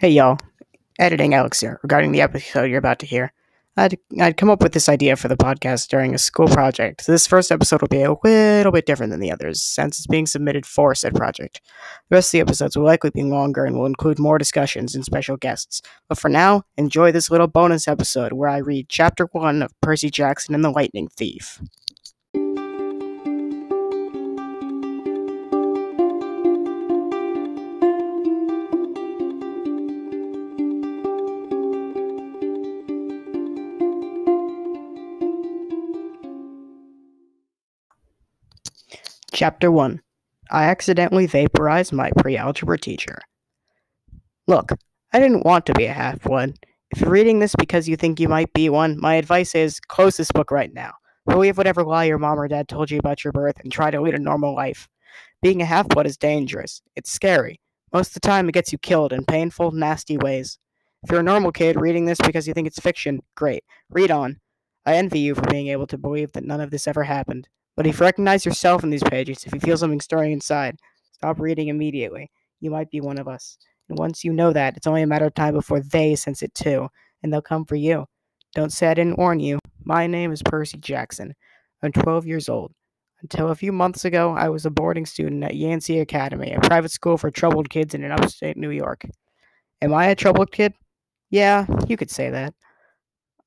Hey y'all, editing Alex here regarding the episode you're about to hear. I'd, I'd come up with this idea for the podcast during a school project. This first episode will be a little bit different than the others, since it's being submitted for said project. The rest of the episodes will likely be longer and will include more discussions and special guests. But for now, enjoy this little bonus episode where I read Chapter 1 of Percy Jackson and the Lightning Thief. Chapter 1 I accidentally vaporized my pre algebra teacher. Look, I didn't want to be a half blood. If you're reading this because you think you might be one, my advice is close this book right now. Believe whatever lie your mom or dad told you about your birth and try to lead a normal life. Being a half blood is dangerous. It's scary. Most of the time, it gets you killed in painful, nasty ways. If you're a normal kid reading this because you think it's fiction, great. Read on. I envy you for being able to believe that none of this ever happened. But if you recognize yourself in these pages, if you feel something stirring inside, stop reading immediately. You might be one of us. And once you know that, it's only a matter of time before they sense it too, and they'll come for you. Don't say I didn't warn you. My name is Percy Jackson. I'm 12 years old. Until a few months ago, I was a boarding student at Yancey Academy, a private school for troubled kids in upstate New York. Am I a troubled kid? Yeah, you could say that.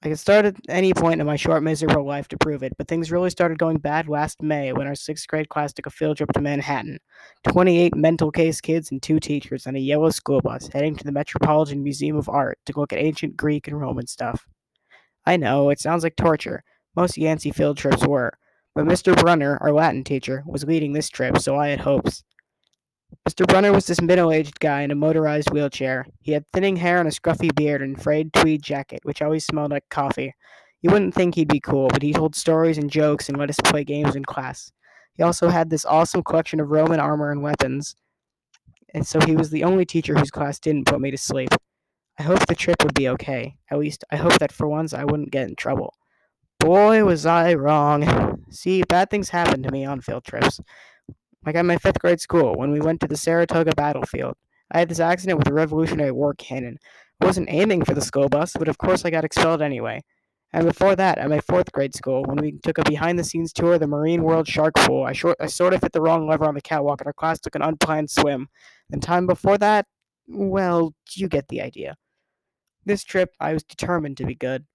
I could start at any point in my short, miserable life to prove it, but things really started going bad last May when our sixth grade class took a field trip to Manhattan. 28 mental case kids and two teachers on a yellow school bus heading to the Metropolitan Museum of Art to look at ancient Greek and Roman stuff. I know, it sounds like torture. Most Yancey field trips were. But Mr. Brunner, our Latin teacher, was leading this trip, so I had hopes. Mr. Brunner was this middle aged guy in a motorized wheelchair. He had thinning hair and a scruffy beard and frayed tweed jacket, which always smelled like coffee. You wouldn't think he'd be cool, but he told stories and jokes and let us play games in class. He also had this awesome collection of Roman armor and weapons, and so he was the only teacher whose class didn't put me to sleep. I hoped the trip would be okay. At least, I hoped that for once I wouldn't get in trouble. Boy, was I wrong. See, bad things happen to me on field trips. Like at my fifth grade school, when we went to the Saratoga battlefield, I had this accident with a Revolutionary War cannon. I wasn't aiming for the school bus, but of course I got expelled anyway. And before that, at my fourth grade school, when we took a behind the scenes tour of the Marine World Shark Pool, I, short, I sort of hit the wrong lever on the catwalk and our class took an unplanned swim. And time before that, well, you get the idea. This trip, I was determined to be good.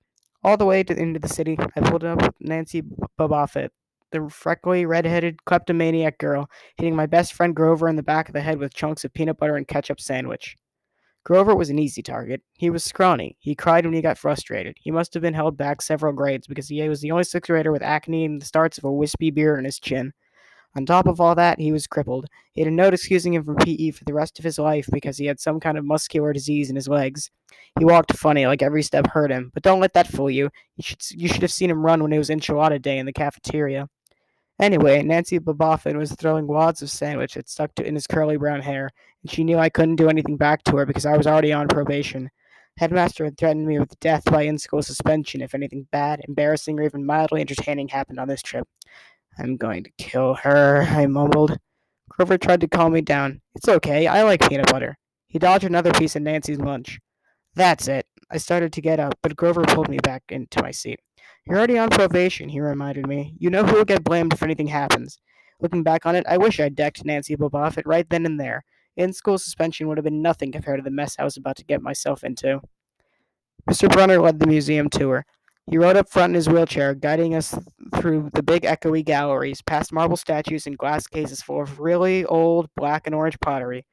All the way to into the city, I pulled up with Nancy Bobofit, the freckly, red-headed kleptomaniac girl, hitting my best friend Grover in the back of the head with chunks of peanut butter and ketchup sandwich. Grover was an easy target. He was scrawny. He cried when he got frustrated. He must have been held back several grades because he was the only sixth grader with acne and the starts of a wispy beard on his chin. On top of all that, he was crippled. He had note excusing him from PE for the rest of his life because he had some kind of muscular disease in his legs. He walked funny, like every step hurt him, but don't let that fool you. You should, you should have seen him run when it was enchilada day in the cafeteria. Anyway, Nancy Bobofit was throwing wads of sandwich that stuck to in his curly brown hair, and she knew I couldn't do anything back to her because I was already on probation. Headmaster had threatened me with death by in-school suspension if anything bad, embarrassing, or even mildly entertaining happened on this trip. I'm going to kill her, I mumbled. Grover tried to calm me down. It's okay, I like peanut butter. He dodged another piece of Nancy's lunch. That's it. I started to get up, but Grover pulled me back into my seat. You're already on probation, he reminded me. You know who will get blamed if anything happens. Looking back on it, I wish I'd decked Nancy Bobofit right then and there. In school suspension would have been nothing compared to the mess I was about to get myself into. Mr. Brunner led the museum tour. He rode up front in his wheelchair, guiding us through the big echoey galleries, past marble statues and glass cases full of really old black and orange pottery.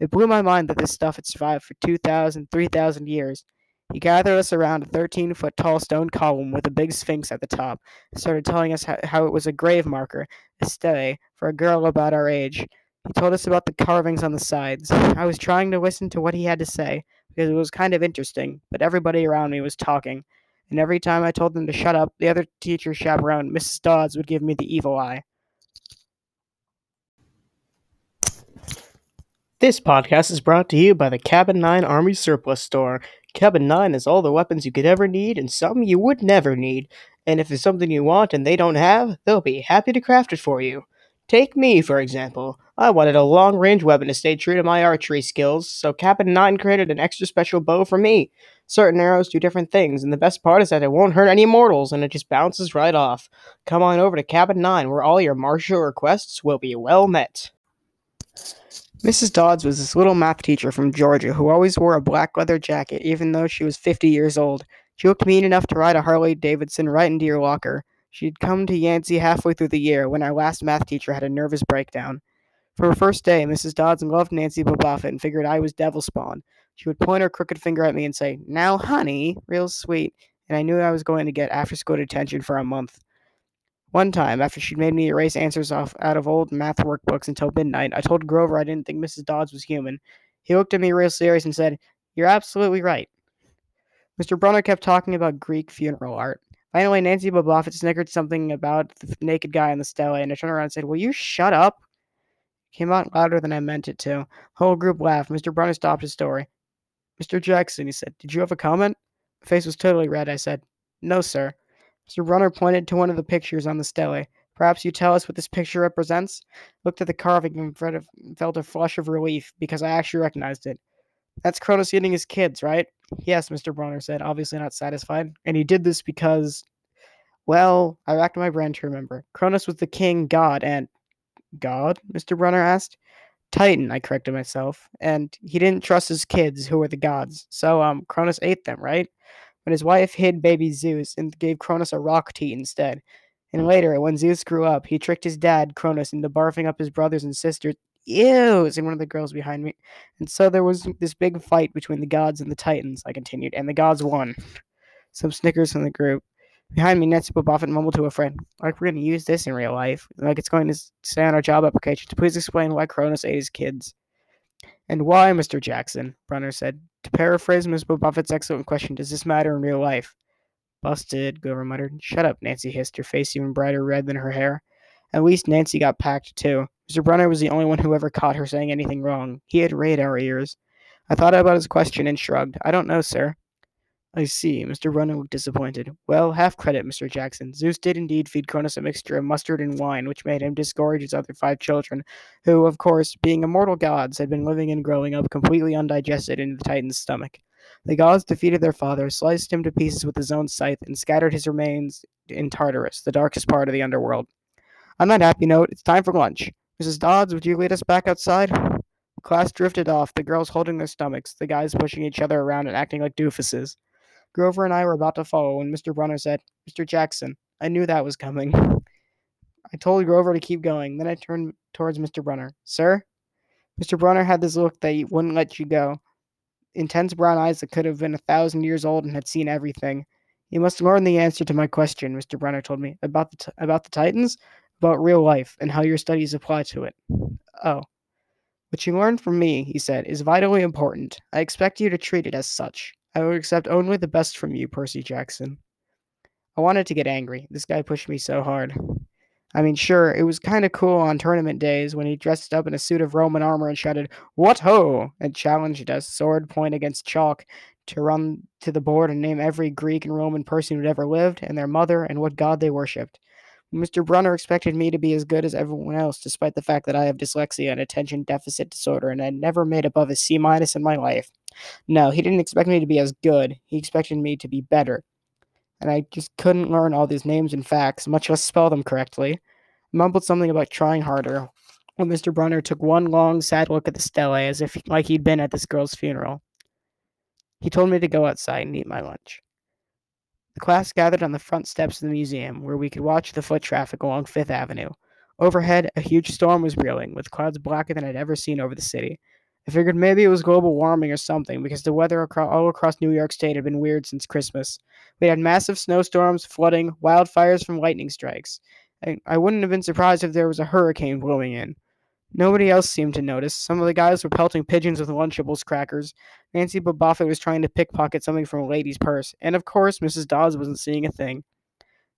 It blew my mind that this stuff had survived for 2,000, 3,000 years. He gathered us around a 13 foot tall stone column with a big sphinx at the top and started telling us how, how it was a grave marker, a stele, for a girl about our age. He told us about the carvings on the sides. I was trying to listen to what he had to say because it was kind of interesting, but everybody around me was talking. And every time I told them to shut up, the other teacher chaperone, Mrs. Dodds, would give me the evil eye. This podcast is brought to you by the Cabin 9 Army Surplus Store. Cabin 9 has all the weapons you could ever need and some you would never need. And if there's something you want and they don't have, they'll be happy to craft it for you. Take me, for example. I wanted a long range weapon to stay true to my archery skills, so Cabin 9 created an extra special bow for me. Certain arrows do different things, and the best part is that it won't hurt any mortals and it just bounces right off. Come on over to Cabin 9, where all your martial requests will be well met. Mrs. Dodds was this little math teacher from Georgia who always wore a black leather jacket even though she was 50 years old. She looked mean enough to ride a Harley Davidson right into your locker. She'd come to Yancey halfway through the year when our last math teacher had a nervous breakdown. For her first day, Mrs. Dodds loved Nancy Bobofit and figured I was devil spawn. She would point her crooked finger at me and say, Now, honey, real sweet, and I knew I was going to get after school detention for a month. One time, after she'd made me erase answers off out of old math workbooks until midnight, I told Grover I didn't think Mrs. Dodds was human. He looked at me real serious and said, You're absolutely right. Mr. Brunner kept talking about Greek funeral art. Finally, Nancy Bobofit snickered something about the naked guy in the stele, and I turned around and said, Will you shut up? Came out louder than I meant it to. The whole group laughed. Mr. Brunner stopped his story. Mr. Jackson, he said, Did you have a comment? My face was totally red. I said, No, sir. Mr. Brunner pointed to one of the pictures on the stele. Perhaps you tell us what this picture represents? Looked at the carving and felt a flush of relief because I actually recognized it. That's Cronus eating his kids, right? Yes, Mr. Brunner said, obviously not satisfied. And he did this because, well, I racked my brain to remember. Cronus was the king god, and. God? Mr. Brunner asked. Titan, I corrected myself. And he didn't trust his kids, who were the gods. So, um, Cronus ate them, right? But his wife hid baby Zeus and gave Cronus a rock tea instead. And hmm. later, when Zeus grew up, he tricked his dad, Cronus, into barfing up his brothers and sisters. Ew, said one of the girls behind me. And so there was this big fight between the gods and the Titans, I continued, and the gods won. Some snickers from the group. Behind me, Nancy Bobofit mumbled to a friend, like we're going to use this in real life. Like it's going to say on our job applications. Please explain why Cronus ate his kids. And why, Mr. Jackson? Brunner said. To paraphrase Miss Buffett's excellent question, does this matter in real life? Busted, Grover muttered. Shut up, Nancy hissed, her face even brighter red than her hair. At least Nancy got packed, too. Mr. Brunner was the only one who ever caught her saying anything wrong. He had radar ears. I thought about his question and shrugged. I don't know, sir. I see. Mr. Brunner looked disappointed. Well, half credit, Mr. Jackson. Zeus did indeed feed Cronus a mixture of mustard and wine, which made him disgorge his other five children, who, of course, being immortal gods, had been living and growing up completely undigested in the Titan's stomach. The gods defeated their father, sliced him to pieces with his own scythe, and scattered his remains in Tartarus, the darkest part of the underworld. On that happy note, it's time for lunch. Mrs. Dodds, would you lead us back outside? The class drifted off, the girls holding their stomachs, the guys pushing each other around and acting like doofuses. Grover and I were about to follow when Mr. Brunner said, Mr. Jackson, I knew that was coming. I told Grover to keep going. Then I turned towards Mr. Brunner. Sir? Mr. Brunner had this look that he wouldn't let you go. Intense brown eyes that could have been a thousand years old and had seen everything. You must learn the answer to my question, Mr. Brunner told me. About the, t- about the Titans? About real life and how your studies apply to it. Oh. What you learned from me, he said, is vitally important. I expect you to treat it as such. I will accept only the best from you, Percy Jackson. I wanted to get angry. This guy pushed me so hard. I mean, sure, it was kind of cool on tournament days when he dressed up in a suit of Roman armor and shouted, What ho! and challenged us, sword point against chalk, to run to the board and name every Greek and Roman person who'd ever lived, and their mother, and what god they worshipped. Mr. Brunner expected me to be as good as everyone else, despite the fact that I have dyslexia and attention deficit disorder, and had never made above a C minus in my life. No, he didn't expect me to be as good. He expected me to be better. And I just couldn't learn all these names and facts, much less spell them correctly. I mumbled something about trying harder. When Mr. Brunner took one long, sad look at the stele, as if like he'd been at this girl's funeral. He told me to go outside and eat my lunch. The class gathered on the front steps of the museum, where we could watch the foot traffic along Fifth Avenue. Overhead, a huge storm was brewing, with clouds blacker than I'd ever seen over the city. I figured maybe it was global warming or something, because the weather all across New York State had been weird since Christmas. We had massive snowstorms, flooding, wildfires from lightning strikes. I, I wouldn't have been surprised if there was a hurricane blowing in. Nobody else seemed to notice. Some of the guys were pelting pigeons with Lunchables crackers. Nancy Bobofit was trying to pickpocket something from a lady's purse. And of course, Mrs. Dodds wasn't seeing a thing.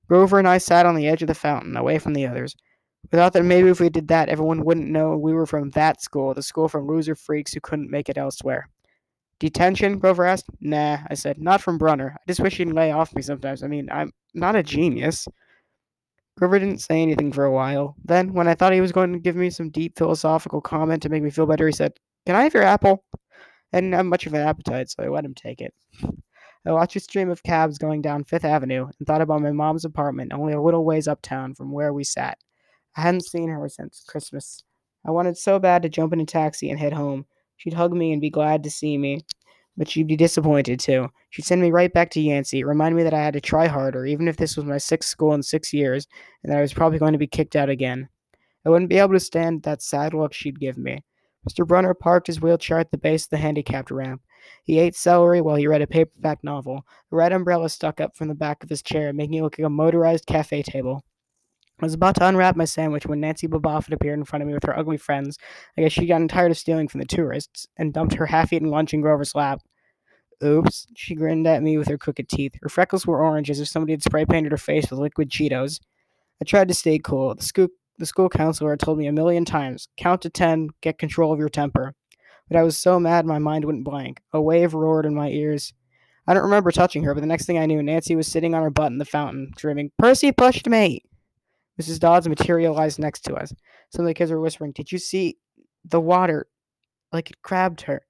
Grover and I sat on the edge of the fountain, away from the others. We thought that maybe if we did that, everyone wouldn't know we were from that school, the school from loser freaks who couldn't make it elsewhere. Detention? Grover asked. Nah, I said. Not from Brunner. I just wish he'd lay off me sometimes. I mean, I'm not a genius. Grover didn't say anything for a while. Then, when I thought he was going to give me some deep philosophical comment to make me feel better, he said, Can I have your apple? I didn't have much of an appetite, so I let him take it. I watched a stream of cabs going down Fifth Avenue and thought about my mom's apartment only a little ways uptown from where we sat. I hadn't seen her since Christmas. I wanted so bad to jump in a taxi and head home. She'd hug me and be glad to see me, but she'd be disappointed too. She'd send me right back to Yancey, remind me that I had to try harder, even if this was my sixth school in six years, and that I was probably going to be kicked out again. I wouldn't be able to stand that sad look she'd give me. Mr. Brunner parked his wheelchair at the base of the handicapped ramp. He ate celery while he read a paperback novel. A red umbrella stuck up from the back of his chair, making it look like a motorized cafe table. I was about to unwrap my sandwich when Nancy Bobofit appeared in front of me with her ugly friends. I guess she'd gotten tired of stealing from the tourists and dumped her half eaten lunch in Grover's lap. Oops, she grinned at me with her crooked teeth. Her freckles were orange as if somebody had spray painted her face with liquid Cheetos. I tried to stay cool. The school, the school counselor had told me a million times count to ten, get control of your temper. But I was so mad my mind went blank. A wave roared in my ears. I don't remember touching her, but the next thing I knew, Nancy was sitting on her butt in the fountain, screaming, Percy pushed me! Mrs. Dodds materialized next to us. Some of the kids were whispering, Did you see the water? Like it grabbed her.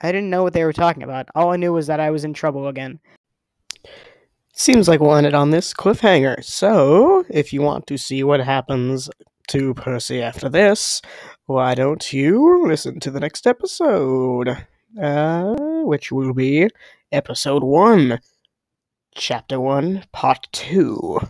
I didn't know what they were talking about. All I knew was that I was in trouble again. Seems like we'll end it on this cliffhanger. So, if you want to see what happens to Percy after this, why don't you listen to the next episode? Uh, which will be episode 1, chapter 1, part 2.